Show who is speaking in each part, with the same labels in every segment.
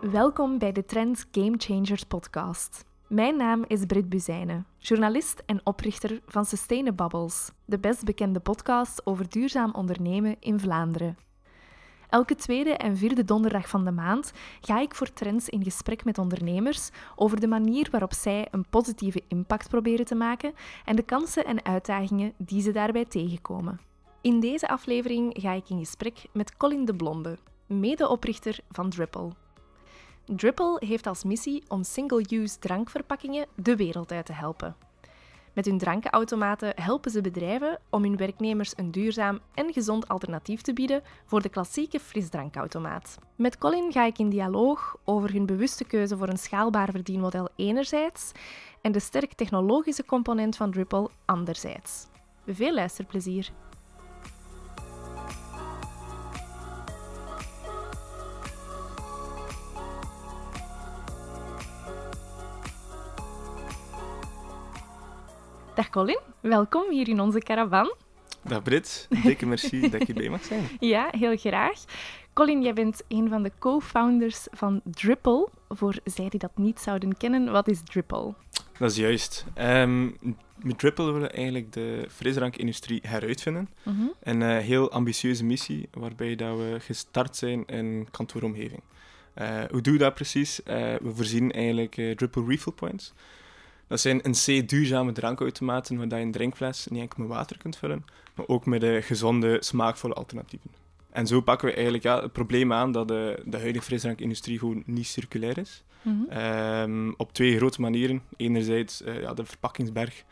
Speaker 1: Welkom bij de Trends Game Changers podcast. Mijn naam is Brit Buzijnen, journalist en oprichter van Sustainabubbles, de best bekende podcast over duurzaam ondernemen in Vlaanderen. Elke tweede en vierde donderdag van de maand ga ik voor Trends in gesprek met ondernemers over de manier waarop zij een positieve impact proberen te maken en de kansen en uitdagingen die ze daarbij tegenkomen. In deze aflevering ga ik in gesprek met Colin de Blonde, medeoprichter van Dripple. Dripple heeft als missie om single-use drankverpakkingen de wereld uit te helpen. Met hun drankenautomaten helpen ze bedrijven om hun werknemers een duurzaam en gezond alternatief te bieden voor de klassieke frisdrankautomaat. Met Colin ga ik in dialoog over hun bewuste keuze voor een schaalbaar verdienmodel enerzijds en de sterk technologische component van Dripple anderzijds. Veel luisterplezier! Dag Colin, welkom hier in onze caravan.
Speaker 2: Dag Brit, dikke merci dat je bij mag zijn.
Speaker 1: Ja, heel graag. Colin, jij bent een van de co-founders van Dripple. Voor zij die dat niet zouden kennen, wat is Dripple?
Speaker 2: Dat is juist. Um, met Dripple willen we eigenlijk de frisdrankindustrie heruitvinden. Uh Een uh, heel ambitieuze missie, waarbij dat we gestart zijn in kantooromgeving. Uh, hoe doen we dat precies? Uh, we voorzien eigenlijk Dripple Refill Points. Dat zijn een C duurzame drankautomaten waar je een drinkfles niet enkel met water kunt vullen, maar ook met de gezonde, smaakvolle alternatieven. En zo pakken we eigenlijk ja, het probleem aan dat de, de huidige frisdrankindustrie gewoon niet circulair is. Mhm. Ehm, op twee grote manieren. Enerzijds uh, ja, de verpakkingsberg.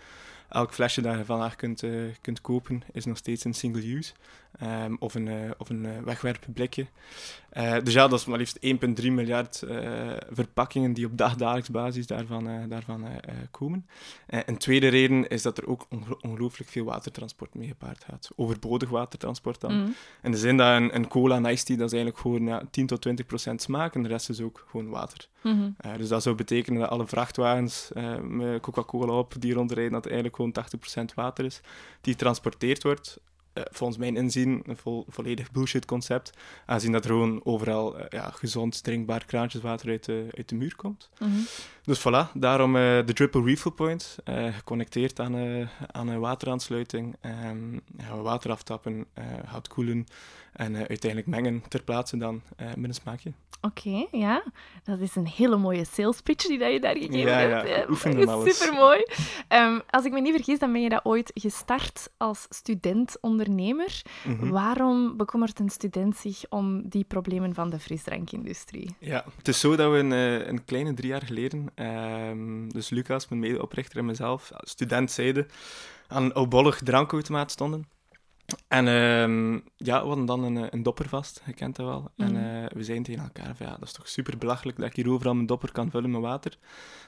Speaker 2: Elk flesje dat je vandaag kunt, uh, kunt kopen is nog steeds een single use. Um, of een, uh, of een wegwerpblikje. Uh, dus ja, dat is maar liefst 1,3 miljard verpakkingen die op dagdagelijks basis daarvan, daarvan komen. een tweede reden is dat er ook ongelooflijk veel watertransport mee gepaard gaat. Overbodig watertransport dan. Mm. In de zin dat een, een cola en iced tea, dat is eigenlijk gewoon ja, 10 tot 20 procent smaak en de rest is ook gewoon water. Mm -hmm. dus dat zou betekenen dat alle vrachtwagens met Coca-Cola op die rondrijden, dat eigenlijk gewoon 80 procent water is, die getransporteerd wordt volgens mijn inzien een vol, volledig bullshit concept. Aangezien dat er gewoon overal uh, ja, gezond, drinkbaar kraantjeswater uit de, uit de muur komt. Mm -hmm. Dus voilà, daarom uh, de Triple Refill Point, geconnecteerd aan, aan een wateraansluiting. Um, gaan we water aftappen, gaat koelen en uiteindelijk mengen ter plaatse dan met een smaakje.
Speaker 1: Oké, ja. Dat is een hele mooie sales pitch die dat je daar gegeven
Speaker 2: ja,
Speaker 1: hebt.
Speaker 2: Ja, oefen hem alles.
Speaker 1: Supermooi. Um, als ik me niet vergis, dan ben je dat ooit gestart als student-ondernemer. Mm -hmm. Waarom bekommert een student zich om die problemen van de frisdrankindustrie?
Speaker 2: Ja, het is zo dat we een, een kleine drie jaar geleden, um, dus Lucas, mijn medeoprichter en mezelf, student zeiden, aan een oudbollig drankautomaat stonden. En uh, ja, we hadden dan een, een dopper vast, je kent dat wel. Mm. En uh, we zeiden tegen elkaar van, ja, dat is toch super belachelijk dat ik hier overal mijn dopper kan vullen met water.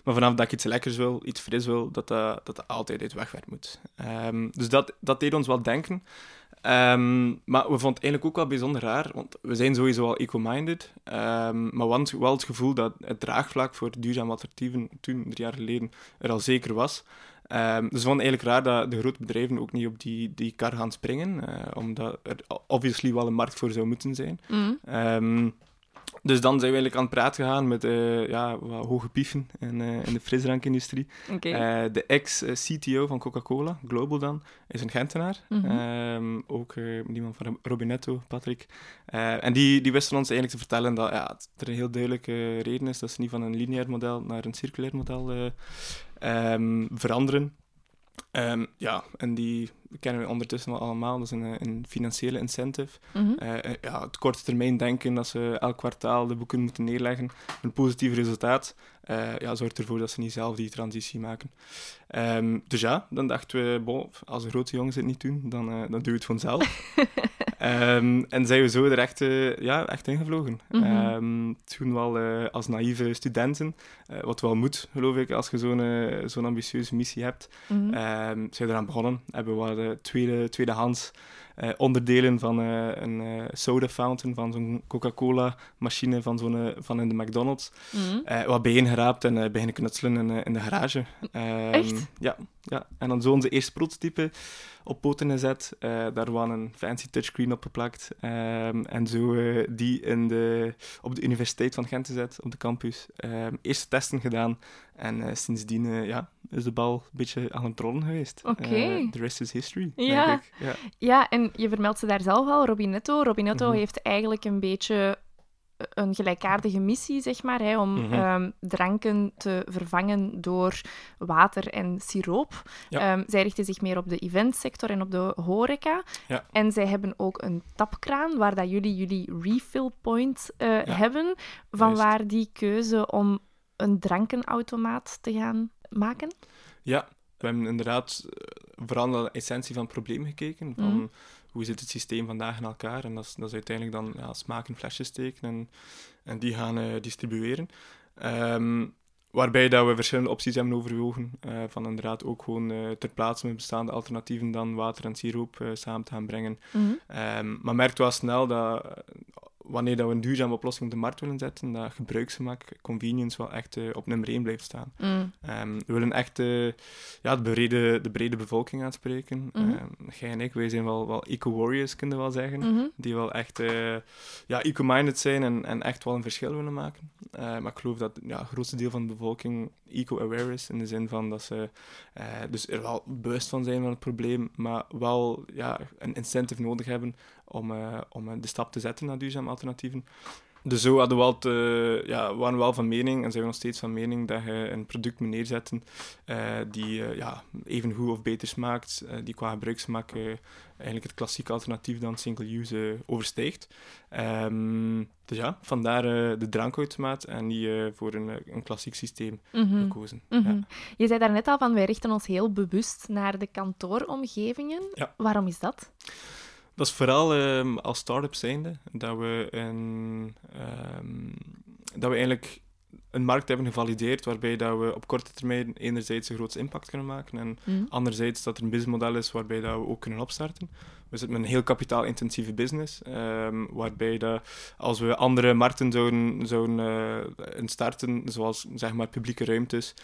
Speaker 2: Maar vanaf dat ik iets lekkers wil, iets fris wil, dat dat, dat, dat altijd uit wegwerp moet. Um, dus dat, dat deed ons wel denken. Um, maar we vonden het eigenlijk ook wel bijzonder raar, want we zijn sowieso al eco-minded. Um, maar we hadden wel het gevoel dat het draagvlak voor duurzame alternatieven toen, drie jaar geleden, er al zeker was. Um, dus we vonden eigenlijk raar dat de grote bedrijven ook niet op die, die kar gaan springen, uh, omdat er obviously wel een markt voor zou moeten zijn. Mm. Um, dus dan zijn we eigenlijk aan het praten gegaan met uh, ja, wat hoge pieven in, uh, in de frisdrankindustrie. Okay. Uh, de ex-CTO van Coca-Cola, Global dan, is een Gentenaar. Mm -hmm. um, ook iemand van Robinetto, Patrick. en die, die wisten ons eigenlijk te vertellen dat ja, er een heel duidelijke reden is dat ze niet van een lineair model naar een circulair model um, veranderen. Um, ja, en die kennen we ondertussen al allemaal. Dat is een, een financiële incentive. Mm -hmm. uh, ja, het korte termijn denken dat ze elk kwartaal de boeken moeten neerleggen. Een positief resultaat uh, ja, zorgt ervoor dat ze niet zelf die transitie maken. Um, dus ja, dan dachten we, bon, als de grote jongens het niet doen, dan, uh, dan doen we het vanzelf. um, en zijn we zo er echt, ja, echt ingevlogen. Mm -hmm. um, toen wel als naïeve studenten, wat wel moet, geloof ik, als je zo'n zo'n ambitieuze missie hebt, mm -hmm. zijn we eraan begonnen. Hebben we de tweede, tweedehands onderdelen van een soda fountain, van zo'n Coca-Cola-machine van, zo'n, van in de McDonald's.
Speaker 1: Mhm.
Speaker 2: wat bijeengeraapt en beginnen knutselen in, in de garage. Ehm,
Speaker 1: Echt?
Speaker 2: Ja, ja. En dan zo onze eerste prototype op poten gezet. Eh, daar was een fancy touchscreen op geplakt. Ehm, en zo eh, die in de, op de Universiteit van Gent gezet, op de campus. Ehm, eerste testen gedaan. En eh, sindsdien ja, is de bal een beetje aan het rollen geweest.
Speaker 1: Oké.
Speaker 2: the rest is history,
Speaker 1: Ja.
Speaker 2: denk ik. Ja.
Speaker 1: Ja, en je vermeldt ze daar zelf al, Robinetto. Robinetto
Speaker 2: Mhm.
Speaker 1: heeft eigenlijk een beetje een gelijkaardige missie, zeg maar, hè, om ehm, dranken te vervangen door water en siroop.
Speaker 2: Ja.
Speaker 1: Ehm, zij richten zich meer op de eventsector en op de horeca.
Speaker 2: Ja.
Speaker 1: En zij hebben ook een tapkraan, waar dat jullie jullie refill point eh,
Speaker 2: Ja.
Speaker 1: hebben. Van
Speaker 2: Juist.
Speaker 1: waar die keuze om een drankenautomaat te gaan maken?
Speaker 2: Ja, we hebben inderdaad eh, vooral naar de essentie van het probleem gekeken. Van
Speaker 1: Mhm.
Speaker 2: hoe zit het systeem vandaag in elkaar? En dat is, dat is uiteindelijk dan ja, smaak in flesjes steken en, en die gaan eh, distribueren. Ehm, waarbij dat we verschillende opties hebben overwogen. eh, van inderdaad ook gewoon ter plaatse met bestaande alternatieven dan water en siroop samen te gaan brengen.
Speaker 1: Mhm.
Speaker 2: Ehm, maar merkt wel snel dat wanneer dat we een duurzame oplossing op de markt willen zetten, dat gebruiksgemak, convenience wel echt eh, op nummer 1 blijft staan.
Speaker 1: Mm.
Speaker 2: Ehm, we willen echt eh, ja, de, brede, de brede bevolking aanspreken.
Speaker 1: Mhm.
Speaker 2: Ehm, jij en ik, wij zijn wel, wel eco-warriors, kunnen we wel zeggen.
Speaker 1: Mhm.
Speaker 2: Die wel echt eh, ja, eco-minded zijn en, en echt wel een verschil willen maken. Maar ik geloof dat ja, het grootste deel van de bevolking eco-aware is. In de zin van dat ze dus er wel bewust van zijn van het probleem, maar wel ja, een incentive nodig hebben om, eh, om eh, de stap te zetten naar duurzame alternatieven. Dus zo hadden we te, ja, waren we wel van mening, en zijn we nog steeds van mening, dat je een product moet neerzetten eh, die eh, ja, even goed of beter smaakt, eh, die qua gebruiksgemak eh, eigenlijk het klassieke alternatief dan single-use eh, overstijgt. Ehm, dus ja, vandaar eh, de drankautomaat en eh, voor een, eh, een klassiek systeem
Speaker 1: Mhm.
Speaker 2: gekozen.
Speaker 1: Mhm.
Speaker 2: Ja.
Speaker 1: Je zei daarnet al van wij richten ons heel bewust naar de kantooromgevingen.
Speaker 2: Ja.
Speaker 1: Waarom is dat?
Speaker 2: Dat is vooral ehm, als start-up zijnde dat we, een, ehm, dat we eigenlijk een markt hebben gevalideerd waarbij dat we op korte termijn enerzijds een grootste impact kunnen maken en
Speaker 1: Mhm.
Speaker 2: anderzijds dat er een businessmodel is waarbij dat we ook kunnen opstarten. We zitten met een heel kapitaalintensieve business, ehm, waarbij dat als we andere markten zouden, zouden eh, instarten, zoals zeg maar publieke ruimtes,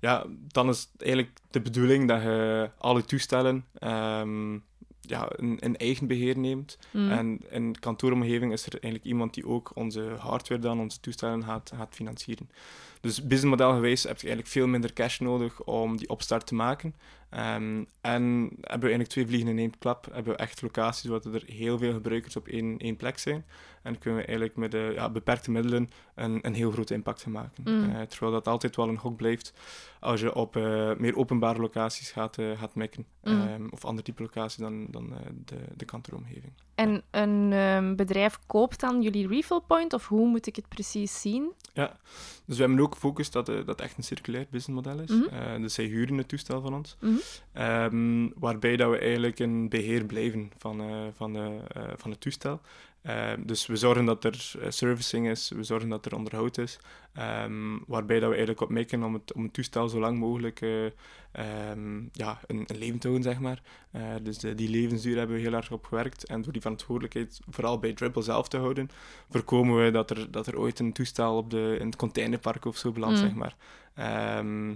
Speaker 2: ja, dan is het eigenlijk de bedoeling dat je alle toestellen ja, in, in eigen beheer neemt.
Speaker 1: Mhm.
Speaker 2: En in kantooromgeving is er eigenlijk iemand die ook onze hardware dan, onze toestellen gaat, gaat financieren. Dus businessmodel gewijs heb je eigenlijk veel minder cash nodig om die opstart te maken. Ehm, en hebben we eigenlijk twee vliegen in één klap. Hebben we echt locaties waar er heel veel gebruikers op één, één plek zijn. En kunnen we eigenlijk met de, ja, beperkte middelen een, een heel grote impact gaan maken.
Speaker 1: Mm.
Speaker 2: Eh, terwijl dat altijd wel een gok blijft als je op eh, meer openbare locaties gaat, eh, gaat mikken.
Speaker 1: Mm.
Speaker 2: Ehm, of andere type locaties dan, dan de, de kantooromgeving.
Speaker 1: En een ehm, bedrijf koopt dan jullie refill point, of hoe moet ik het precies zien?
Speaker 2: Dus we hebben ook gefocust dat eh, dat echt een circulair businessmodel is. Dus zij huren het toestel van ons.
Speaker 1: Mhm.
Speaker 2: Ehm, waarbij dat we eigenlijk in beheer blijven van, eh, van, de, van het toestel. Ehm, dus we zorgen dat er eh, servicing is, we zorgen dat er onderhoud is. Ehm, waarbij dat we eigenlijk op mikken om het, om het toestel zo lang mogelijk eh, ehm, ja, een, een leven te houden, zeg maar. Eh, dus de- die levensduur hebben we heel erg op gewerkt. En door die verantwoordelijkheid vooral bij Dribble zelf te houden, voorkomen we dat er, dat er ooit een toestel op de, in het containerpark of zo belandt,
Speaker 1: Mm.
Speaker 2: zeg maar. Ehm,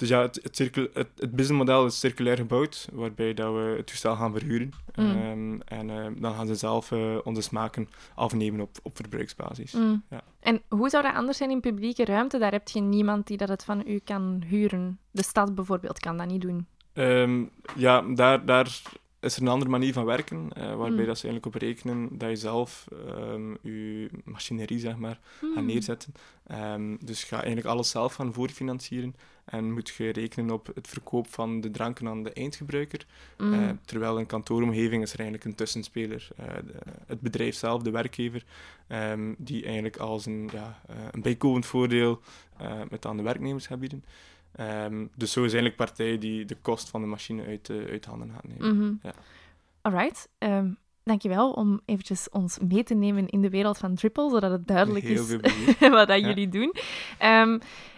Speaker 2: dus ja, het, het, circul, het, het businessmodel is circulair gebouwd, waarbij dat we het toestel gaan verhuren.
Speaker 1: Mm.
Speaker 2: Ehm, en eh, dan gaan ze zelf eh, onze smaken afnemen op, op verbruiksbasis.
Speaker 1: Mm.
Speaker 2: Ja.
Speaker 1: En hoe zou dat anders zijn in publieke ruimte? Daar heb je niemand die dat het van u kan huren. De stad bijvoorbeeld kan dat niet doen.
Speaker 2: Ehm, ja, daar, daar is er een andere manier van werken, eh, waarbij
Speaker 1: Mm.
Speaker 2: dat ze eigenlijk op rekenen dat je zelf ehm, je machinerie, zeg maar, gaat
Speaker 1: Hmm.
Speaker 2: neerzetten. Ehm, dus ga eigenlijk alles zelf gaan voorfinancieren en moet je rekenen op het verkoop van de dranken aan de eindgebruiker.
Speaker 1: Mm.
Speaker 2: Eh, terwijl in kantooromgeving is er eigenlijk een tussenspeler. Eh, de- het bedrijf zelf, de werkgever, ehm, die eigenlijk als een, ja, eh, een bijkomend voordeel met aan de werknemers gaat bieden. Ehm, dus zo is eigenlijk partij die de kost van de machine uit, uit handen gaat nemen.
Speaker 1: Mhm.
Speaker 2: Ja.
Speaker 1: Alright. ehm, dankjewel om eventjes ons mee te nemen in de wereld van Dripple, zodat het duidelijk
Speaker 2: Heel
Speaker 1: is wat dat
Speaker 2: Ja.
Speaker 1: jullie doen.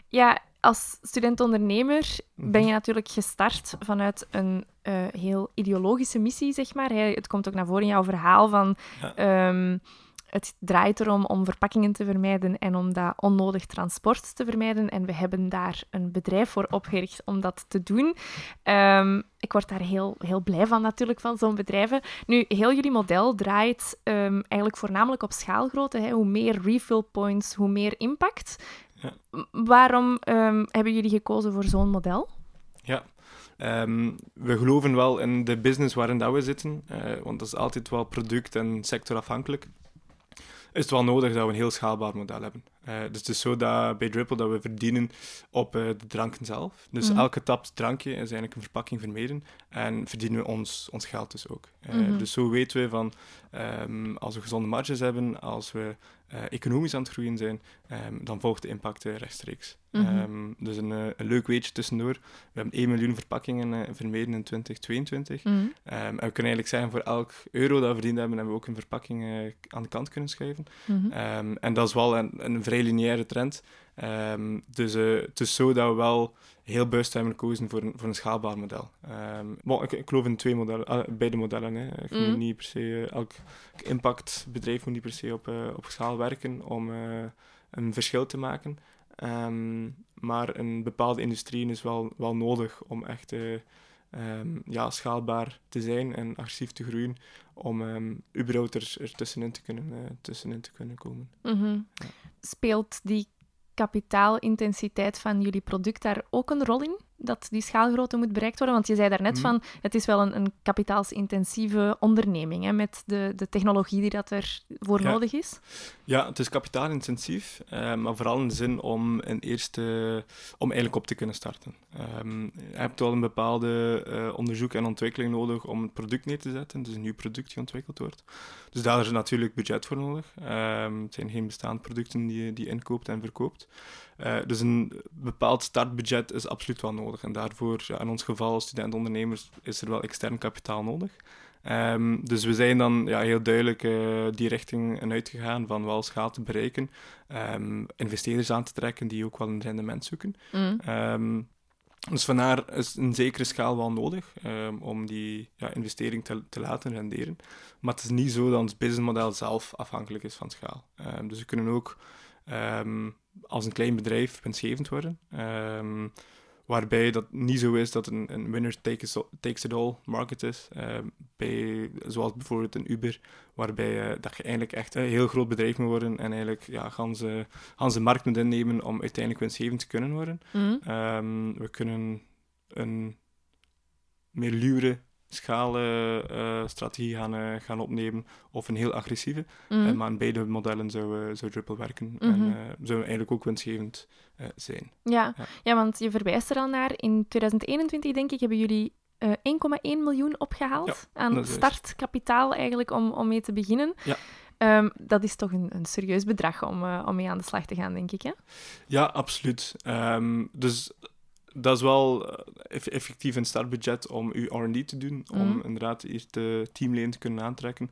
Speaker 1: Ja, als student-ondernemer ben
Speaker 2: Mhm.
Speaker 1: je natuurlijk gestart vanuit een eh, heel ideologische missie, zeg maar. Het komt ook naar voren in jouw verhaal van...
Speaker 2: Ja.
Speaker 1: ehm, het draait erom om verpakkingen te vermijden en om dat onnodig transport te vermijden. En we hebben daar een bedrijf voor opgericht om dat te doen. Ehm, ik word daar heel, heel blij van natuurlijk, van zo'n bedrijven. Nu, heel jullie model draait ehm, eigenlijk voornamelijk op schaalgrootte. Hè. Hoe meer refill points, hoe meer impact.
Speaker 2: Ja.
Speaker 1: Waarom ehm, hebben jullie gekozen voor zo'n model?
Speaker 2: Ja, Ehm, we geloven wel in de business waarin dat we zitten, eh, want dat is altijd wel product- en sectorafhankelijk. Is het wel nodig dat we een heel schaalbaar model hebben. Eh, dus het is zo dat bij Dripple dat we verdienen op eh, de dranken zelf. Dus
Speaker 1: Mhm.
Speaker 2: elke tap drankje is eigenlijk een verpakking vermeden en verdienen we ons, ons geld dus ook.
Speaker 1: Mhm.
Speaker 2: Dus zo weten we van, ehm, als we gezonde marges hebben, als we economisch aan het groeien zijn, ehm, dan volgt de impact eh,
Speaker 1: Mhm.
Speaker 2: Ehm, dus een, eh, een leuk weetje tussendoor. We hebben 1 miljoen verpakkingen eh, vermeden in 2022.
Speaker 1: Mhm.
Speaker 2: Ehm, en we kunnen eigenlijk zeggen, voor elk euro dat we verdiend hebben, hebben we ook een verpakking eh, aan de kant kunnen schuiven.
Speaker 1: Mhm.
Speaker 2: Ehm, en dat is wel een, een vrij lineaire trend. Dus eh, het is zo dat we wel heel bewust hebben gekozen voor een, voor een schaalbaar model. Bon, ik, ik geloof in twee modellen, beide modellen. Hè. Ik moet niet per se, elk impactbedrijf moet niet per se op, op schaal werken om een verschil te maken. Ehm, maar een bepaalde industrie is wel, wel nodig om echt eh, ehm, ja, schaalbaar te zijn en agressief te groeien om ehm überhaupt er, er tussenin, te kunnen, eh, tussenin te kunnen komen.
Speaker 1: Mhm. Speelt die kapitaalintensiteit van jullie product daar ook een rol in? Dat die schaalgrootte moet bereikt worden? Want je zei daarnet
Speaker 2: Mhm.
Speaker 1: van, het is wel een, een kapitaalsintensieve onderneming, hè, met de, de technologie die dat er voor
Speaker 2: Ja.
Speaker 1: nodig is.
Speaker 2: Ja, het is kapitaalintensief, eh, maar vooral in de zin om een eerste, om eigenlijk op te kunnen starten. Ehm, je hebt wel een bepaalde eh, onderzoek en ontwikkeling nodig om het product neer te zetten, dus een nieuw product die ontwikkeld wordt. Dus daar is natuurlijk budget voor nodig. Ehm, het zijn geen bestaande producten die je die je inkoopt en verkoopt. Eh, dus een bepaald startbudget is absoluut wel nodig. En daarvoor, ja, in ons geval als student-ondernemers, is er wel extern kapitaal nodig. Ehm, dus we zijn dan ja, heel duidelijk eh, die richting in uitgegaan van wel schaal te bereiken, ehm, investeerders aan te trekken die ook wel een rendement zoeken.
Speaker 1: Mm.
Speaker 2: Ehm, dus vandaar is een zekere schaal wel nodig om die ja, investering te, te laten renderen. Maar het is niet zo dat ons businessmodel zelf afhankelijk is van schaal. Dus we kunnen ook ehm, als een klein bedrijf winstgevend worden. Ehm, waarbij dat niet zo is dat een, een winner takes, takes it all market is. Ehm, bij, zoals bijvoorbeeld een Uber, waarbij eh, dat je eigenlijk echt een heel groot bedrijf moet worden en eigenlijk ja, ganse, ganse markt moet innemen om uiteindelijk winstgevend te kunnen worden.
Speaker 1: Mm.
Speaker 2: Ehm, we kunnen een meer luwere schaalstrategie gaan, eh, gaan opnemen of een heel agressieve.
Speaker 1: Mm.
Speaker 2: Eh, maar in beide modellen zou, eh, zou Drupal werken
Speaker 1: Mhm.
Speaker 2: en eh, zou eigenlijk ook winstgevend eh, zijn.
Speaker 1: Ja.
Speaker 2: Ja.
Speaker 1: ja, want je verwijst er al naar. In 2021, denk ik, hebben jullie eh 1,1 miljoen opgehaald
Speaker 2: Ja,
Speaker 1: aan startkapitaal eigenlijk om, om mee te beginnen.
Speaker 2: Ja.
Speaker 1: Ehm, dat is toch een, een serieus bedrag om, eh, om mee aan de slag te gaan, denk ik. Hè?
Speaker 2: Ja, absoluut. Ehm, dus dat is wel eh, eff- effectief een startbudget om uw R&D te doen, om
Speaker 1: Mhm.
Speaker 2: inderdaad eerst de teamleden te kunnen aantrekken.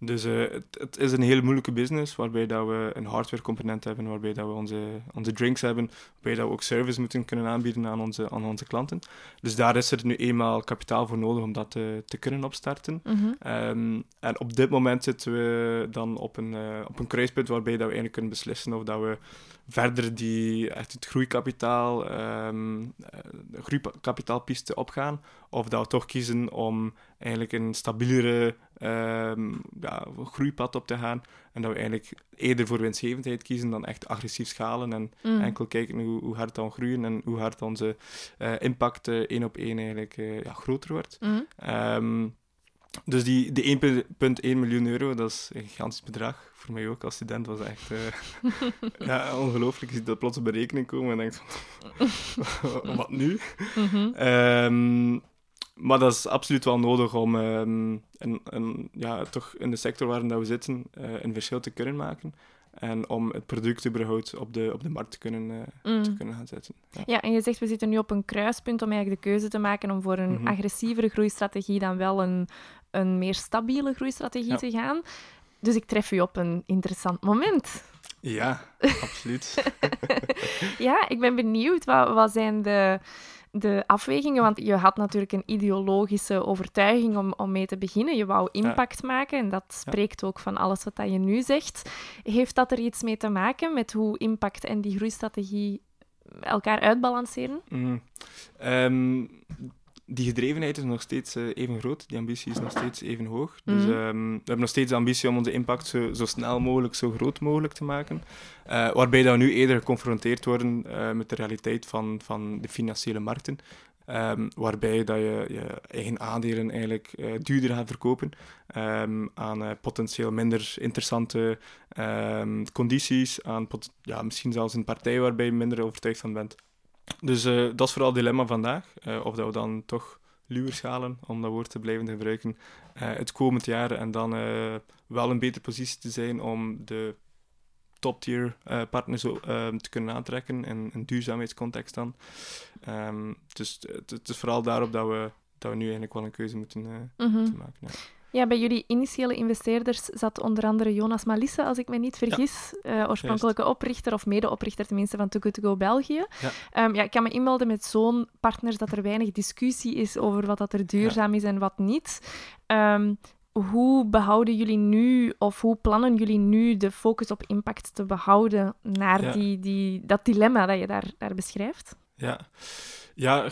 Speaker 2: Dus eh, het, het is een hele moeilijke business, waarbij dat we een hardware component hebben, waarbij dat we onze, onze drinks hebben, waarbij dat we ook service moeten kunnen aanbieden aan onze, aan onze klanten. Dus daar is er nu eenmaal kapitaal voor nodig om dat te, te kunnen opstarten.
Speaker 1: Mhm.
Speaker 2: Ehm, en op dit moment zitten we dan op een, eh, op een kruispunt waarbij dat we eigenlijk kunnen beslissen of dat we verder die, echt het groeikapitaal, de groeikapitaalpiste opgaan, of dat we toch kiezen om eigenlijk een stabielere ehm, ja, groeipad op te gaan, en dat we eigenlijk eerder voor winstgevendheid kiezen dan echt agressief schalen en
Speaker 1: Mm.
Speaker 2: enkel kijken hoe, hoe hard dan groeien en hoe hard onze eh, impact eh, één op één eigenlijk ja, groter wordt.
Speaker 1: Mm.
Speaker 2: Ehm, dus die, die 1,1 miljoen euro, dat is een gigantisch bedrag. Voor mij ook als student was echt eh, ja, ongelooflijk. Je ziet dat plots op berekening komen en denkt van, wat nu?
Speaker 1: Mhm.
Speaker 2: Ehm, maar dat is absoluut wel nodig om ehm, een, ja, toch in de sector waarin dat we zitten eh, een verschil te kunnen maken. En om het product überhaupt op de, op de markt te kunnen, eh,
Speaker 1: Mm.
Speaker 2: te kunnen gaan zetten. Ja.
Speaker 1: Ja, en je zegt we zitten nu op een kruispunt om eigenlijk de keuze te maken om voor een
Speaker 2: Mhm.
Speaker 1: agressievere groeistrategie dan wel een, een meer stabiele groeistrategie
Speaker 2: Ja.
Speaker 1: te gaan. Dus ik tref u op een interessant moment.
Speaker 2: Ja, absoluut.
Speaker 1: ja, ik ben benieuwd. Wat, wat zijn de, de afwegingen? Want je had natuurlijk een ideologische overtuiging om, om mee te beginnen. Je wou impact maken en dat spreekt ook van alles wat dat je nu zegt. Heeft dat er iets mee te maken met hoe impact en die groeistrategie elkaar uitbalanceren?
Speaker 2: Mm. Ehm, die gedrevenheid is nog steeds eh, even groot, die ambitie is nog steeds even hoog. Dus mhm. ehm, we hebben nog steeds de ambitie om onze impact zo, zo snel mogelijk, zo groot mogelijk te maken. Uh, waarbij dat we nu eerder geconfronteerd worden uh, met de realiteit van, van de financiële markten. Um, waarbij dat je je eigen aandelen eigenlijk duurder gaat verkopen um, aan potentieel minder interessante condities, aan ja, misschien zelfs een partij waarbij je minder overtuigd van bent. Dus uh, dat is vooral het dilemma vandaag. Uh, of dat we dan toch luwerschalen, om dat woord te blijven gebruiken, uh, het komend jaar. En dan wel een betere positie te zijn om de top-tier partners te kunnen aantrekken in een duurzaamheidscontext dan. Um, dus het is vooral daarop dat we, dat we nu eigenlijk wel een keuze moeten, mm -hmm. maken. Ja.
Speaker 1: Ja, bij jullie initiële investeerders zat onder andere Jonas Malisse, als ik me niet vergis. Ja, uh, oorspronkelijke oprichter, of medeoprichter tenminste, van Too Good To Go België. Ja. Um, ja, ik kan me inmelden met zo'n partners dat er weinig discussie is over wat dat er duurzaam is en wat niet. Um, hoe behouden jullie nu, of hoe plannen jullie nu de focus op impact te behouden naar die, die, dat dilemma dat je daar, daar beschrijft?
Speaker 2: Ja, ja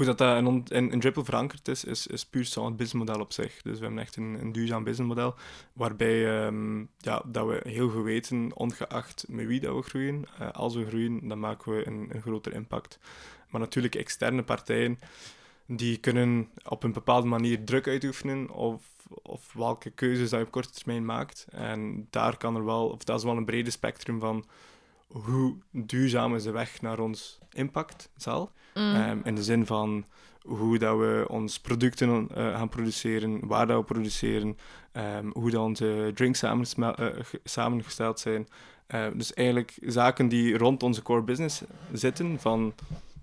Speaker 2: hoe dat, dat in, in, Dripple verankerd is, is, is puur zo'n businessmodel op zich. Dus we hebben echt een, een duurzaam businessmodel, waarbij um, ja, dat we heel goed weten, ongeacht met wie dat we groeien, uh, als we groeien, dan maken we een, een groter impact. Maar natuurlijk, externe partijen, die kunnen op een bepaalde manier druk uitoefenen of, of welke keuzes dat je op korte termijn maakt. En daar kan er wel, of dat is wel een brede spectrum van hoe duurzaam is de weg naar ons impact zal. Mm. Ehm, in de zin van hoe dat we ons producten uh, gaan produceren, waar dat we produceren, um, hoe dat onze drinks uh, samengesteld zijn. Uh, dus eigenlijk zaken die rond onze core business zitten, van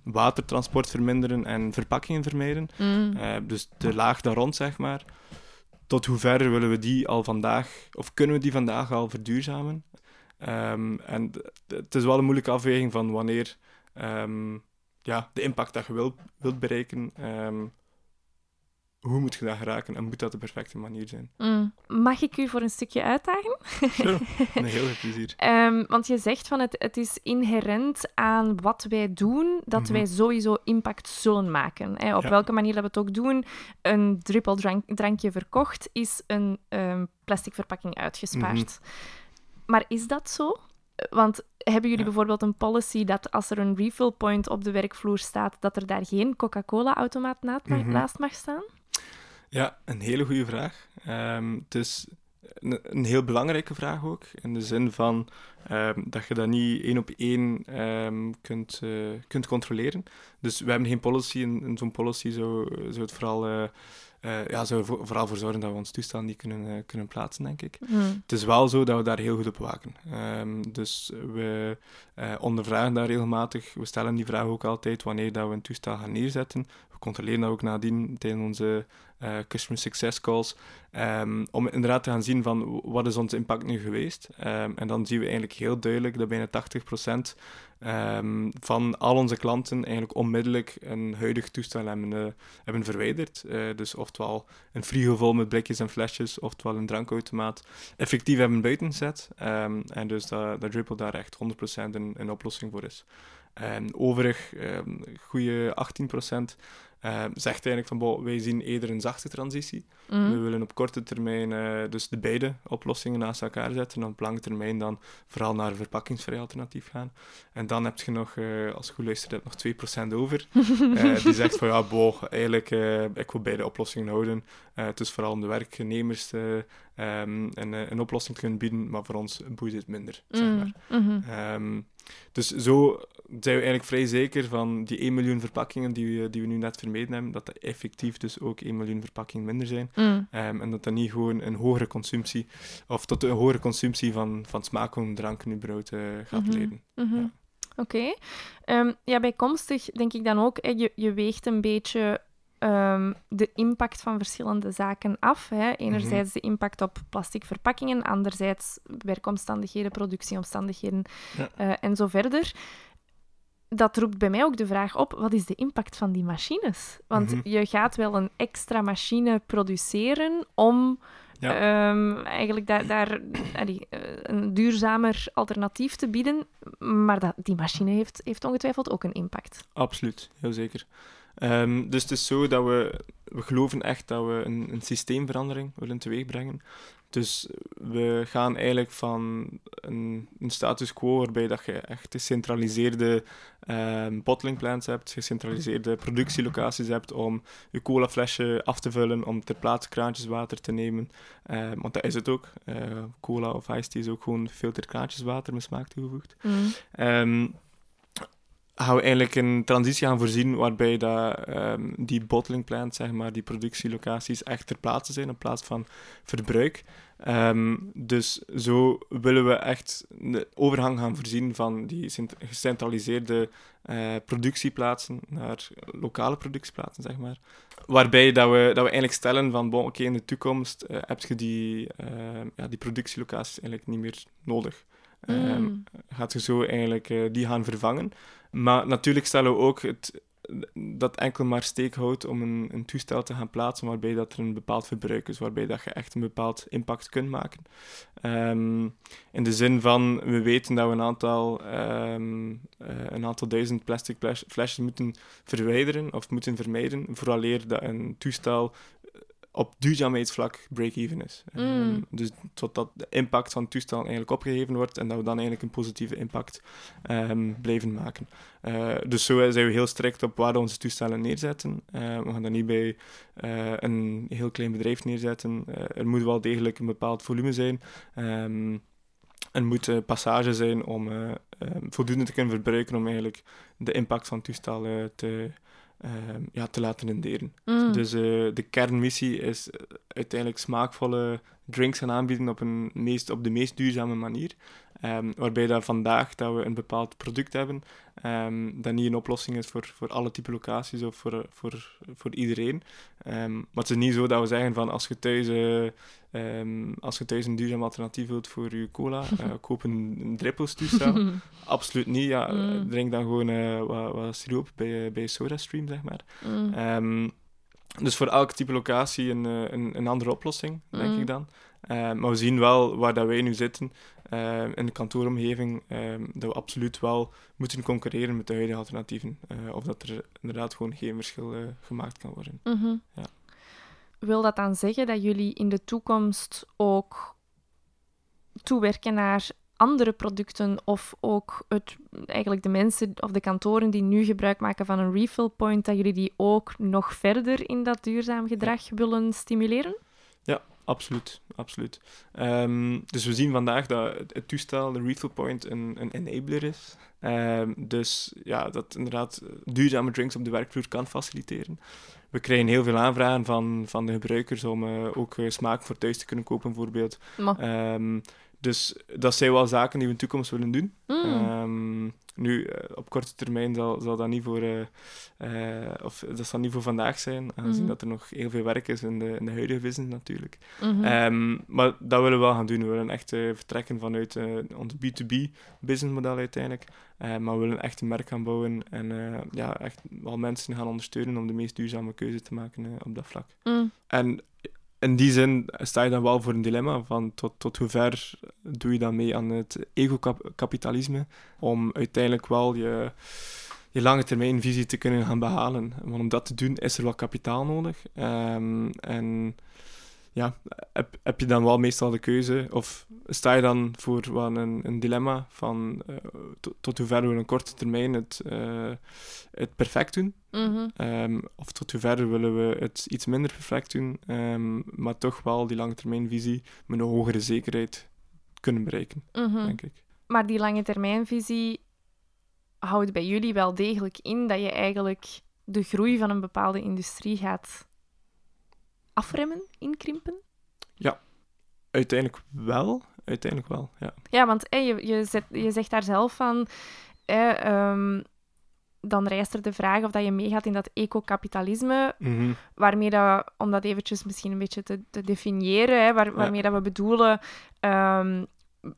Speaker 2: watertransport verminderen en verpakkingen vermijden. Mm. dus de laag daar rond, zeg maar. Tot hoe ver willen we die al vandaag, of kunnen we die vandaag al verduurzamen? Um, en het is wel een moeilijke afweging van wanneer um, ja, de impact dat je wilt, wilt bereiken, um, hoe moet je dat geraken en moet dat de perfecte manier zijn?
Speaker 1: Mm. Mag ik u voor een stukje uitdagen?
Speaker 2: Sure, een heel veel plezier.
Speaker 1: um, want je zegt van het, het is inherent aan wat wij doen, dat mhm. wij sowieso impact zullen maken. Hè? Op welke manier dat we het ook doen, een druppel drankje verkocht, is een um, plastic verpakking uitgespaard. Mhm. Maar is dat zo? Want hebben jullie bijvoorbeeld een policy dat als er een refill point op de werkvloer staat, dat er daar geen Coca-Cola-automaat mhm. naast mag staan?
Speaker 2: Ja, een hele goede vraag. Um, het is een, een, heel belangrijke vraag ook, in de zin van um, dat je dat niet één op één um, kunt, uh, kunt controleren. Dus we hebben geen policy, en, zo'n policy zou, zou het vooral... Uh, uh, ja, zou er vooral voor zorgen dat we ons toestel niet kunnen, uh, kunnen plaatsen, denk ik. Hmm. Het is wel zo dat we daar heel goed op waken. Um, dus we uh, ondervragen daar regelmatig. We stellen die vraag ook altijd wanneer dat we een toestel gaan neerzetten. We controleren dat ook nadien tijdens onze customer success calls. Um, om inderdaad te gaan zien van wat is ons impact nu geweest. Um, en dan zien we eigenlijk heel duidelijk dat bijna 80% um, van al onze klanten eigenlijk onmiddellijk een huidig toestel hebben, uh, hebben verwijderd. Uh, dus oftewel een frigo vol met blikjes en flesjes, oftewel een drankautomaat, effectief hebben buiten gezet. Um, en dus dat, dat Dripple daar echt 100% een, een oplossing voor is. En overig, um, goede 18% uh, zegt eigenlijk van, bo, wij zien eerder een zachte transitie. Mhm. We willen op korte termijn uh, dus de beide oplossingen naast elkaar zetten en op lange termijn dan vooral naar een verpakkingsvrij alternatief gaan. En dan heb je nog, uh, als goed luistert, nog 2% over. Eh, die zegt van, ja, bo, eigenlijk, ik wil beide oplossingen houden. het is vooral om de werknemers um, een, een oplossing te kunnen bieden, maar voor ons boeit het minder, zeg mhm. maar. Mm um, dus zo zijn we eigenlijk vrij zeker van die 1 miljoen verpakkingen die we, die we nu net vermeden hebben, dat dat effectief dus ook 1 miljoen verpakkingen minder zijn. Mm. Ehm, en dat dat niet gewoon een hogere consumptie, of tot een hogere consumptie van, van smaken, dranken überhaupt uh, gaat mm leiden.
Speaker 1: Mhm. ja. Oké. Okay. Um, ehm, ja, bijkomstig denk ik dan ook, hè, je, je weegt een beetje ehm, de impact van verschillende zaken af. Hè. Enerzijds de impact op plastic verpakkingen, anderzijds werkomstandigheden, productieomstandigheden
Speaker 2: Ja.
Speaker 1: eh, en zo verder. Dat roept bij mij ook de vraag op, wat is de impact van die machines? Want
Speaker 2: Mhm.
Speaker 1: je gaat wel een extra machine produceren om
Speaker 2: Ja.
Speaker 1: ehm, eigenlijk daar, daar allee, eh, een duurzamer alternatief te bieden. Maar dat, die machine heeft, heeft ongetwijfeld ook een impact.
Speaker 2: Absoluut, heel zeker. Ehm, dus het is zo dat we, we geloven echt dat we een, een systeemverandering willen teweegbrengen. Dus we gaan eigenlijk van een, een status quo waarbij dat je echt gecentraliseerde ehm bottling plants hebt, gecentraliseerde productielocaties hebt om je colaflesje af te vullen, om ter plaatse kraantjeswater te nemen. Ehm, want dat is het ook. Eh, cola of iced tea is ook gewoon filter kraantjeswater met smaak toegevoegd. Ehm, gaan we eigenlijk een transitie gaan voorzien waarbij dat, ehm, die bottling plants, zeg maar, die productielocaties echt ter plaatse zijn in plaats van verbruik. Ehm, dus zo willen we echt de overgang gaan voorzien van die cent- gecentraliseerde eh, productieplaatsen naar lokale productieplaatsen, zeg maar. Waarbij dat we, dat we eigenlijk stellen van, bon, oké, in de toekomst eh, heb je die, ehm, ja, die productielocaties eigenlijk niet meer nodig.
Speaker 1: Mm.
Speaker 2: gaat je zo eigenlijk eh, die gaan vervangen. Maar natuurlijk stellen we ook het, dat enkel maar steek houdt om een, een toestel te gaan plaatsen waarbij dat er een bepaald verbruik is, waarbij dat je echt een bepaald impact kunt maken. Ehm, in de zin van, we weten dat we een aantal, ehm, eh, een aantal duizend plastic fles- flesjes moeten verwijderen of moeten vermijden, vooraleer dat een toestel op duurzaamheidsvlak break-even is.
Speaker 1: Mm.
Speaker 2: Ehm, dus totdat de impact van het toestel eigenlijk opgegeven wordt en dat we dan eigenlijk een positieve impact ehm, blijven maken. Eh, dus zo zijn we heel strikt op waar we onze toestellen neerzetten. Eh, we gaan dat niet bij eh, een heel klein bedrijf neerzetten. Eh, er moet wel degelijk een bepaald volume zijn. Ehm, er moet eh, passage zijn om eh, voldoende te kunnen verbruiken om eigenlijk de impact van het toestel eh, te, ehm, ja, te laten renderen.
Speaker 1: Mm.
Speaker 2: Dus eh, de kernmissie is eh, uiteindelijk smaakvolle drinks gaan aanbieden op, een meest, op de meest duurzame manier. Ehm, waarbij dat vandaag dat we een bepaald product hebben, ehm, dat niet een oplossing is voor, voor alle type locaties of voor, voor, voor iedereen. Ehm, maar het is niet zo dat we zeggen van als je thuis, eh, ehm, als je thuis een duurzaam alternatief wilt voor je cola, eh, koop een, een druppelstoestel. Absoluut niet. Ja,
Speaker 1: Mm.
Speaker 2: Drink dan gewoon eh, wat, wat siroop bij, eh, bij SodaStream, zeg maar.
Speaker 1: Mm.
Speaker 2: Ehm, dus voor elk type locatie een, een, een andere oplossing, denk
Speaker 1: Mm.
Speaker 2: ik dan. Ehm, maar we zien wel waar dat wij nu zitten, in de kantooromgeving, dat we absoluut wel moeten concurreren met de huidige alternatieven. Of dat er inderdaad gewoon geen verschil gemaakt kan worden.
Speaker 1: Mhm.
Speaker 2: Ja.
Speaker 1: Wil dat dan zeggen dat jullie in de toekomst ook toewerken naar andere producten of ook het, eigenlijk de mensen of de kantoren die nu gebruik maken van een refill point, dat jullie die ook nog verder in dat duurzaam gedrag willen stimuleren?
Speaker 2: Absoluut, absoluut. Ehm, dus we zien vandaag dat het, het toestel, de refill point, een, een enabler is. Ehm, dus ja, dat inderdaad duurzame drinks op de werkvloer kan faciliteren. We krijgen heel veel aanvragen van, van de gebruikers om eh, ook eh, smaak voor thuis te kunnen kopen, bijvoorbeeld. Dus dat zijn wel zaken die we in de toekomst willen doen.
Speaker 1: mm,
Speaker 2: Ehm, nu, eh, op korte termijn zal, zal dat niet voor, eh, eh, of dat zal niet voor vandaag zijn, aangezien
Speaker 1: Mhm.
Speaker 2: dat er nog heel veel werk is in de, in de huidige business natuurlijk.
Speaker 1: mhm.
Speaker 2: Ehm, maar dat willen we wel gaan doen. We willen echt vertrekken vanuit ons B2B businessmodel uiteindelijk. Maar we willen echt een merk gaan bouwen en ja, echt wel mensen gaan ondersteunen om de meest duurzame keuze te maken op dat vlak.
Speaker 1: Mm,
Speaker 2: En in die zin sta je dan wel voor een dilemma van tot, tot hoe ver doe je dan mee aan het ego-kapitalisme om uiteindelijk wel je, je lange termijn visie te kunnen gaan behalen. Want om dat te doen is er wel kapitaal nodig. Ehm, en ja, heb, heb je dan wel meestal de keuze of sta je dan voor wel een, een dilemma van eh, tot, tot hoe ver we in een korte termijn het, eh, het perfect doen
Speaker 1: mhm.
Speaker 2: Ehm, of tot hoever willen we het iets minder perfect doen, ehm, maar toch wel die langetermijnvisie met een hogere zekerheid kunnen bereiken,
Speaker 1: Mhm.
Speaker 2: denk ik.
Speaker 1: Maar die lange termijnvisie houdt bij jullie wel degelijk in dat je eigenlijk de groei van een bepaalde industrie gaat afremmen, inkrimpen?
Speaker 2: Uiteindelijk wel, uiteindelijk wel, ja.
Speaker 1: Ja, want je, je, zet, je zegt daar zelf van. ehm, dan rijst er de vraag of dat je meegaat in dat ecokapitalisme,
Speaker 2: Mhm.
Speaker 1: waarmee dat, om dat eventjes misschien een beetje te, te definiëren, hè, waar, waarmee dat we bedoelen ehm,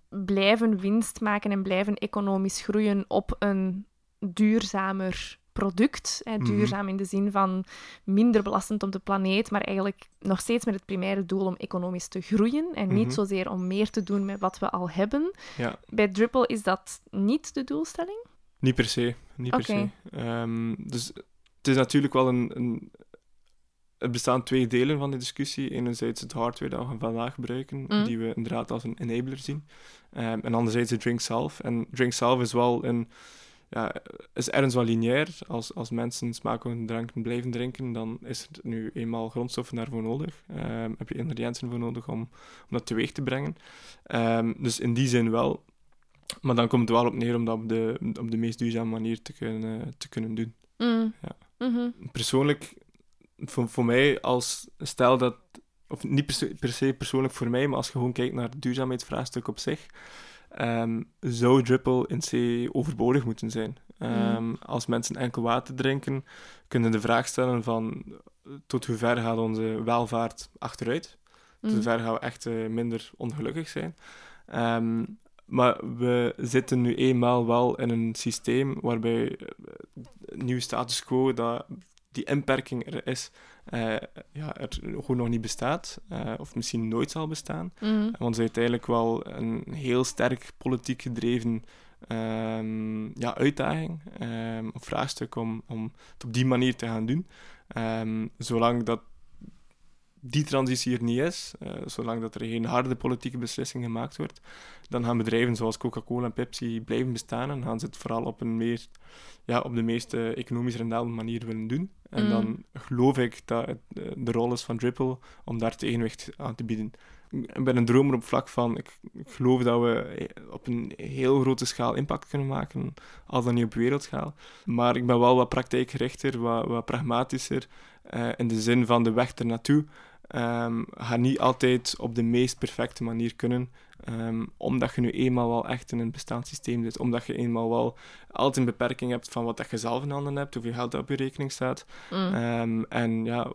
Speaker 1: blijven winst maken en blijven economisch groeien op een duurzamer product. Hè,
Speaker 2: Mhm.
Speaker 1: duurzaam in de zin van minder belastend op de planeet, maar eigenlijk nog steeds met het primaire doel om economisch te groeien en niet
Speaker 2: Mhm.
Speaker 1: zozeer om meer te doen met wat we al hebben.
Speaker 2: Ja,
Speaker 1: Bij Drupal is dat niet de doelstelling?
Speaker 2: niet per se. Niet per se. Ehm, dus het is natuurlijk wel een, een... Er bestaan twee delen van de discussie. Enerzijds het hardware dat we vandaag gebruiken,
Speaker 1: Mm.
Speaker 2: die we inderdaad als een enabler zien. Ehm, en anderzijds de drink zelf. En drink zelf is wel een... Ja, is ergens wel lineair. Als, als mensen smakelijke dranken blijven drinken, dan is er nu eenmaal grondstoffen daarvoor nodig. Ehm, heb je ingrediënten voor nodig om, om dat teweeg te brengen. Ehm, dus in die zin wel. Maar dan komt het wel op neer om dat op de, op de meest duurzame manier te kunnen, te kunnen doen.
Speaker 1: Mm.
Speaker 2: Ja.
Speaker 1: Mhm.
Speaker 2: Persoonlijk, voor, voor mij, als stel dat, of niet per se persoonlijk voor mij, maar als je gewoon kijkt naar het duurzaamheidsvraagstuk op zich, ehm, zou Drupal in C overbodig moeten zijn. Ehm, Als mensen enkel water drinken, kunnen de vraag stellen van tot hoe ver gaat onze welvaart achteruit? Tot
Speaker 1: Mm.
Speaker 2: hoe ver gaan we echt eh, minder ongelukkig zijn? Ehm, maar we zitten nu eenmaal wel in een systeem waarbij eh, het nieuwe status quo, dat die inperking er is, eh, ja, er gewoon nog niet bestaat. eh, of misschien nooit zal bestaan.
Speaker 1: Mhm.
Speaker 2: Want is uiteindelijk wel een heel sterk politiek gedreven ehm, ja, uitdaging ehm, of vraagstuk om, om het op die manier te gaan doen. Ehm, zolang dat die transitie er niet is, eh, zolang dat er geen harde politieke beslissing gemaakt wordt, dan gaan bedrijven zoals Coca-Cola en Pepsi blijven bestaan en gaan ze het vooral op, een meer, ja, op de meest eh, economisch rendabele manier willen doen. En
Speaker 1: Mm.
Speaker 2: dan geloof ik dat het eh, de rol is van Dripple om daar tegenwicht aan te bieden. Ik ben een dromer op vlak van, ik, ik geloof dat we op een heel grote schaal impact kunnen maken, al dan niet op wereldschaal. Maar ik ben wel wat praktijkgerichter, wat, wat pragmatischer, in de zin van de weg ernaartoe. Ehm gaat niet altijd op de meest perfecte manier kunnen, ehm, omdat je nu eenmaal wel echt in een bestaand systeem zit, omdat je eenmaal wel altijd een beperking hebt van wat dat je zelf in handen hebt, hoeveel geld dat op je rekening staat.
Speaker 1: Mm.
Speaker 2: Ehm, en ja,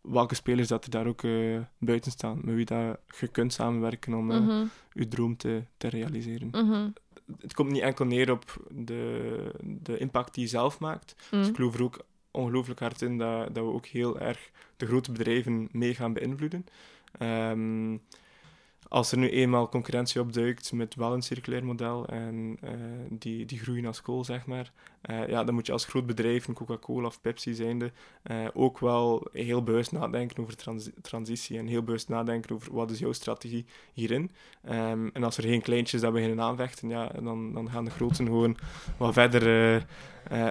Speaker 2: welke spelers dat er daar ook eh, buiten staan, met wie dat je kunt samenwerken om eh,
Speaker 1: Mhm.
Speaker 2: je droom te, te realiseren.
Speaker 1: Mhm.
Speaker 2: Het komt niet enkel neer op de, de impact die je zelf maakt. Dus
Speaker 1: Mm.
Speaker 2: ik geloof er ook ongelooflijk hard in dat, dat we ook heel erg de grote bedrijven mee gaan beïnvloeden. Ehm, als er nu eenmaal concurrentie opduikt met wel een circulair model en eh, die, die groeien als kool, zeg maar, eh, ja, dan moet je als groot bedrijf, een Coca-Cola of Pepsi zijnde, eh, ook wel heel bewust nadenken over transi- transitie en heel bewust nadenken over wat is jouw strategie hierin. Ehm, en als er geen kleintjes dat beginnen aanvechten, ja, dan, dan gaan de groten gewoon wat verder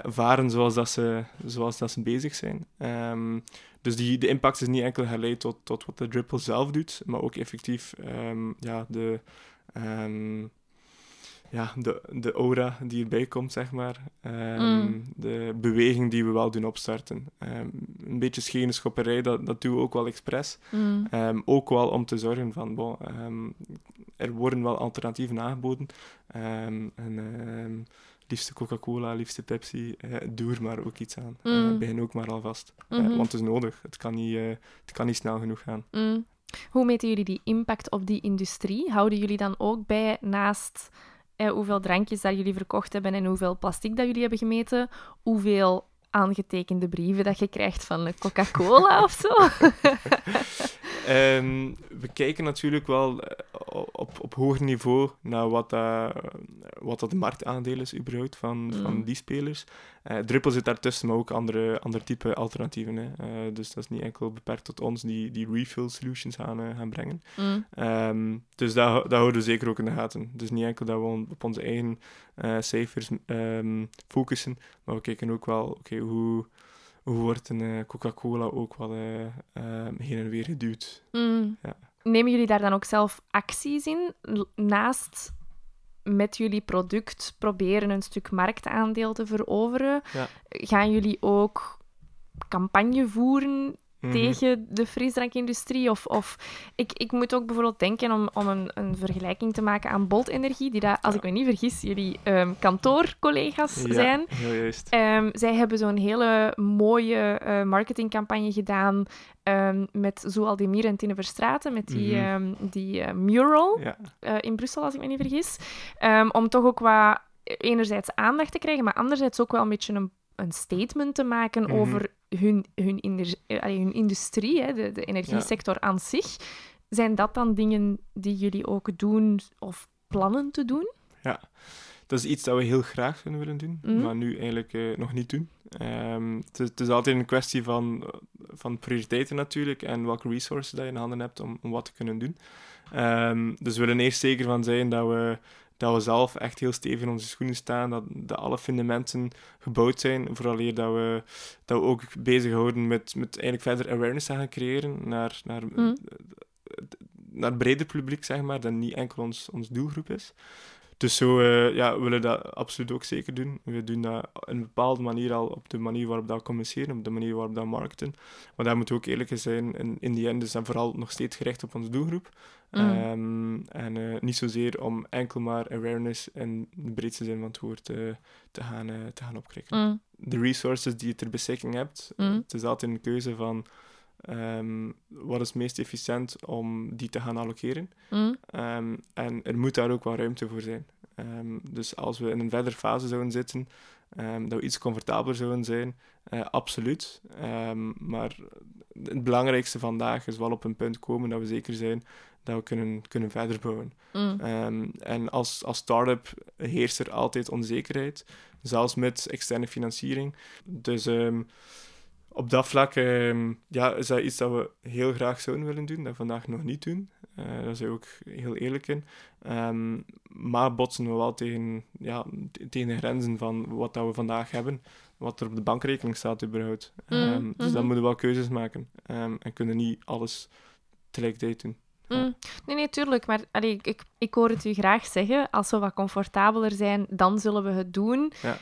Speaker 2: varen zoals, dat ze, zoals dat ze bezig zijn. Ehm, dus die, de impact is niet enkel geleid tot, tot wat de Dripple zelf doet, maar ook effectief ehm, ja, de, ehm, ja, de, de aura die erbij komt, zeg maar. Ehm,
Speaker 1: Mm.
Speaker 2: De beweging die we wel doen opstarten. Een beetje schene schopperij, dat, dat doen we ook wel expres.
Speaker 1: Mm.
Speaker 2: Ook wel om te zorgen van, bon, er worden wel alternatieven aangeboden. En liefste Coca-Cola, liefste Pepsi, eh, doe er maar ook iets aan. Eh,
Speaker 1: Mm.
Speaker 2: begin ook maar alvast. Eh,
Speaker 1: Mhm.
Speaker 2: want het is nodig. Het kan, niet, eh, het kan niet snel genoeg gaan.
Speaker 1: Mm. Hoe meten jullie die impact op die industrie? Houden jullie dan ook bij naast eh, hoeveel drankjes dat jullie verkocht hebben en hoeveel plastic dat jullie hebben gemeten, hoeveel aangetekende brieven dat je krijgt van Coca-Cola of zo?
Speaker 2: Ehm, we kijken natuurlijk wel eh, op, op hoger niveau naar wat, dat wat dat de marktaandeel is überhaupt van,
Speaker 1: Mm.
Speaker 2: van die spelers. Eh Druppel zit daartussen, maar ook andere, andere type alternatieven. Hè. Dus dat is niet enkel beperkt tot ons die, die refill solutions gaan, gaan brengen.
Speaker 1: Mm.
Speaker 2: Ehm, dus dat, dat houden we zeker ook in de gaten. Dus niet enkel dat we op onze eigen cijfers ehm, focussen, maar we kijken ook wel, oké, hoe wordt een eh, Coca-Cola ook wel eh, ehm, heen en weer geduwd.
Speaker 1: Mm.
Speaker 2: Ja.
Speaker 1: Nemen jullie daar dan ook zelf acties in? Naast met jullie product proberen een stuk marktaandeel te veroveren,
Speaker 2: Ja.
Speaker 1: gaan jullie ook campagne voeren mhm. tegen de frisdrankindustrie? Of, of ik, ik moet ook bijvoorbeeld denken om, om een, een vergelijking te maken aan Bolt Energie, die daar, als ik me niet vergis, jullie um, kantoorcollega's
Speaker 2: ja,
Speaker 1: zijn.
Speaker 2: Heel juist.
Speaker 1: Um, zij hebben zo'n hele mooie uh, marketingcampagne gedaan um, met Zoaldemir en Tine Verstraten, met die, mm -hmm. die uh, mural
Speaker 2: ja.
Speaker 1: uh, in Brussel, als ik me niet vergis. om toch ook wat enerzijds aandacht te krijgen, maar anderzijds ook wel een beetje een, een statement te maken mm -hmm. over hun, hun, hun industrie, hè, de, de energiesector ja. aan zich. Zijn dat dan dingen die jullie ook doen of plannen te doen?
Speaker 2: Ja, dat is iets dat we heel graag zouden willen doen, mm -hmm. maar nu eigenlijk uh, nog niet doen. Um, het, is, het, is, altijd een kwestie van, van prioriteiten natuurlijk en welke resources dat je in handen hebt om, om wat te kunnen doen. Um, dus we willen eerst zeker van zijn dat we, dat we zelf echt heel stevig in onze schoenen staan, dat, dat alle fundamenten gebouwd zijn, vooraleer dat we, dat we ook bezig houden met, met eigenlijk verder awareness te gaan creëren naar, naar, mm. naar het breder publiek, zeg maar, dat niet enkel ons, ons doelgroep is. Dus zo uh, ja, we willen dat absoluut ook zeker doen. We doen dat op een bepaalde manier al op de manier waarop dat communiceren, op de manier waarop dat we marketen. Maar daar moeten we ook eerlijk zijn. In, in die end is dat vooral nog steeds gericht op onze doelgroep. Mm. Um, en uh, niet zozeer om enkel maar awareness in de breedste zin van het woord uh, te, gaan, te gaan opkrikken.
Speaker 1: Mm.
Speaker 2: De resources die je ter beschikking hebt,
Speaker 1: mm.
Speaker 2: het is altijd een keuze van Um, wat is het meest efficiënt om die te gaan allokeren.
Speaker 1: Mm.
Speaker 2: Um, en er moet daar ook wel ruimte voor zijn. Um, dus als we in een verdere fase zouden zitten, dat we iets comfortabeler zouden zijn, uh, absoluut. maar het belangrijkste vandaag is wel op een punt komen dat we zeker zijn dat we kunnen, kunnen verder bouwen.
Speaker 1: Mm.
Speaker 2: en als, als start-up heerst er altijd onzekerheid, zelfs met externe financiering. Dus op dat vlak um, ja, is dat iets dat we heel graag zouden willen doen, dat we vandaag nog niet doen. Uh, daar zijn we ook heel eerlijk in. Um, maar botsen we wel tegen, ja, tegen de grenzen van wat dat we vandaag hebben, wat er op de bankrekening staat überhaupt. Um, mm, dus dan
Speaker 1: mm-hmm.
Speaker 2: moeten we wel keuzes maken en kunnen niet alles tegelijkertijd doen.
Speaker 1: Mm. Nee, nee, tuurlijk. Maar allee, ik, ik hoor het u graag zeggen. Als we wat comfortabeler zijn, dan zullen we het doen.
Speaker 2: Ja.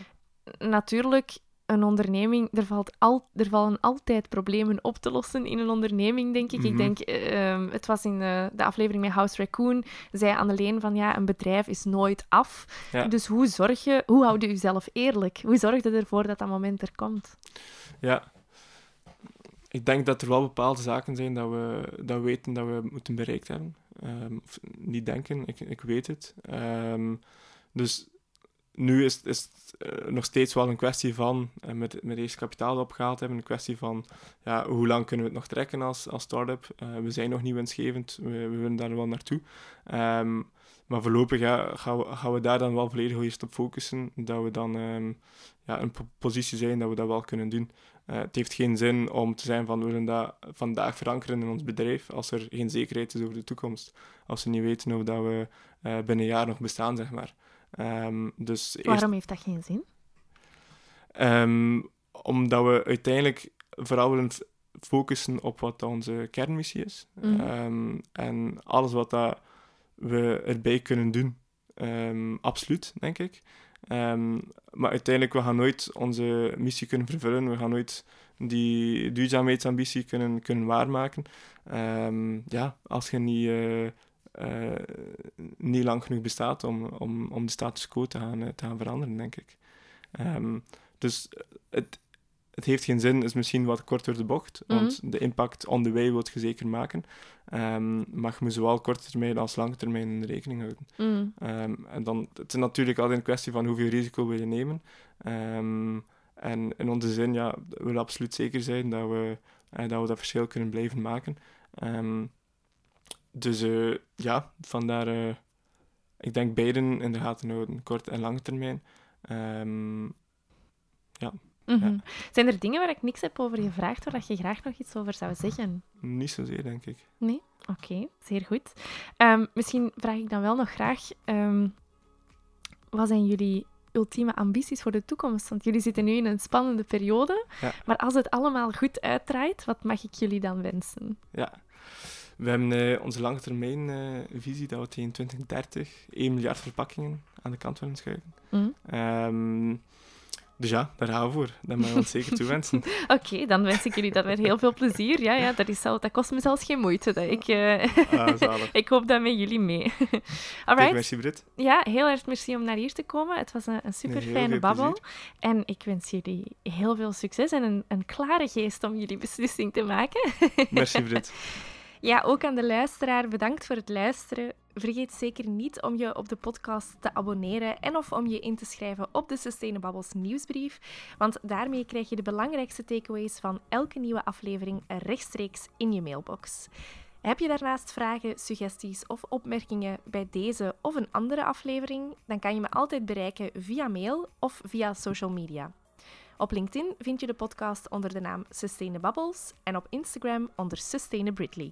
Speaker 1: Natuurlijk een onderneming, er, valt al, er vallen altijd problemen op te lossen in een onderneming, denk ik.
Speaker 2: Mhm.
Speaker 1: Ik denk, uh, het was in de, de, aflevering met House Raccoon, zei Anneleen van ja, een bedrijf is nooit af.
Speaker 2: Ja.
Speaker 1: Dus hoe zorg je, hoe houd je jezelf eerlijk? Hoe zorg je ervoor dat dat moment er komt?
Speaker 2: Ja, ik denk dat er wel bepaalde zaken zijn dat we, dat we weten dat we moeten bereikt hebben. Um, of niet denken, ik, ik weet het. Um, dus nu is, is het uh, nog steeds wel een kwestie van, uh, met, met eerst kapitaal opgehaald hebben, een kwestie van ja, hoe lang kunnen we het nog trekken als, als start-up. Uh, we zijn nog niet winstgevend, we, we willen daar wel naartoe. Um, maar voorlopig ja, gaan, we, gaan we daar dan wel volledig eerst op focussen, dat we dan um, ja, in positie zijn dat we dat wel kunnen doen. het heeft geen zin om te zijn van we willen dat vandaag verankeren in ons bedrijf als er geen zekerheid is over de toekomst. Als we niet weten of dat we binnen een jaar nog bestaan, zeg maar. Um, dus
Speaker 1: Waarom eerst... heeft dat geen zin?
Speaker 2: Um, omdat we uiteindelijk vooral willen focussen op wat onze kernmissie is.
Speaker 1: Mm.
Speaker 2: Um, en alles wat dat we erbij kunnen doen. absoluut, denk ik. maar uiteindelijk, we gaan nooit onze missie kunnen vervullen. We gaan nooit die duurzaamheidsambitie kunnen, kunnen waarmaken. ja, als je niet... Uh, uh, niet lang genoeg bestaat om, om, om de status quo te gaan, uh, te gaan veranderen, denk ik. Um, dus het, het heeft geen zin, is misschien wat kort door de bocht,
Speaker 1: Mhm.
Speaker 2: want de impact on the way wil je zeker maken. Um, maar je moet zowel korte termijn als lange termijn in rekening houden.
Speaker 1: Mm.
Speaker 2: Um, en dan, het is natuurlijk altijd een kwestie van hoeveel risico wil je nemen. Um, en in onze zin, ja, we willen absoluut zeker zijn dat we, uh, dat, we dat verschil kunnen blijven maken. Dus uh, ja, vandaar, uh, ik denk beiden in de gaten houden, kort en lange termijn. Um, ja.
Speaker 1: Mm -hmm.
Speaker 2: ja.
Speaker 1: Zijn er dingen waar ik niks heb over gevraagd, waar je graag nog iets over zou zeggen?
Speaker 2: Niet zozeer, denk ik.
Speaker 1: Nee? Oké, okay, zeer goed. Um, misschien vraag ik dan wel nog graag, um, wat zijn jullie ultieme ambities voor de toekomst? Want jullie zitten nu in een spannende periode,
Speaker 2: ja.
Speaker 1: maar als het allemaal goed uitdraait, wat mag ik jullie dan wensen?
Speaker 2: Ja. We hebben uh, onze langetermijn uh, visie dat we tegen 2030 1 miljard verpakkingen aan de kant willen schuiven.
Speaker 1: Mm.
Speaker 2: Um, Dus ja, daar gaan we voor. Dat mag je ons zeker toewensen.
Speaker 1: Oké, dan wens ik jullie dat met heel veel plezier. Ja, ja dat, is zelf, dat kost me zelfs geen moeite. Dat ik, uh, ah, ik hoop dat met jullie mee.
Speaker 2: Alright. merci, Brit.
Speaker 1: Ja, heel erg merci om naar hier te komen. Het was een, een super fijne babbel. En ik wens jullie heel veel succes en een, een klare geest om jullie beslissing te maken.
Speaker 2: merci, Brit.
Speaker 1: Ja, ook aan de luisteraar, bedankt voor het luisteren. Vergeet zeker niet om je op de podcast te abonneren en of om je in te schrijven op de Sustainabubbles nieuwsbrief, want daarmee krijg je de belangrijkste takeaways van elke nieuwe aflevering rechtstreeks in je mailbox. Heb je daarnaast vragen, suggesties of opmerkingen bij deze of een andere aflevering, dan kan je me altijd bereiken via mail of via social media. Op LinkedIn vind je de podcast onder de naam Sustainabubbles en op Instagram onder Sustainabritly.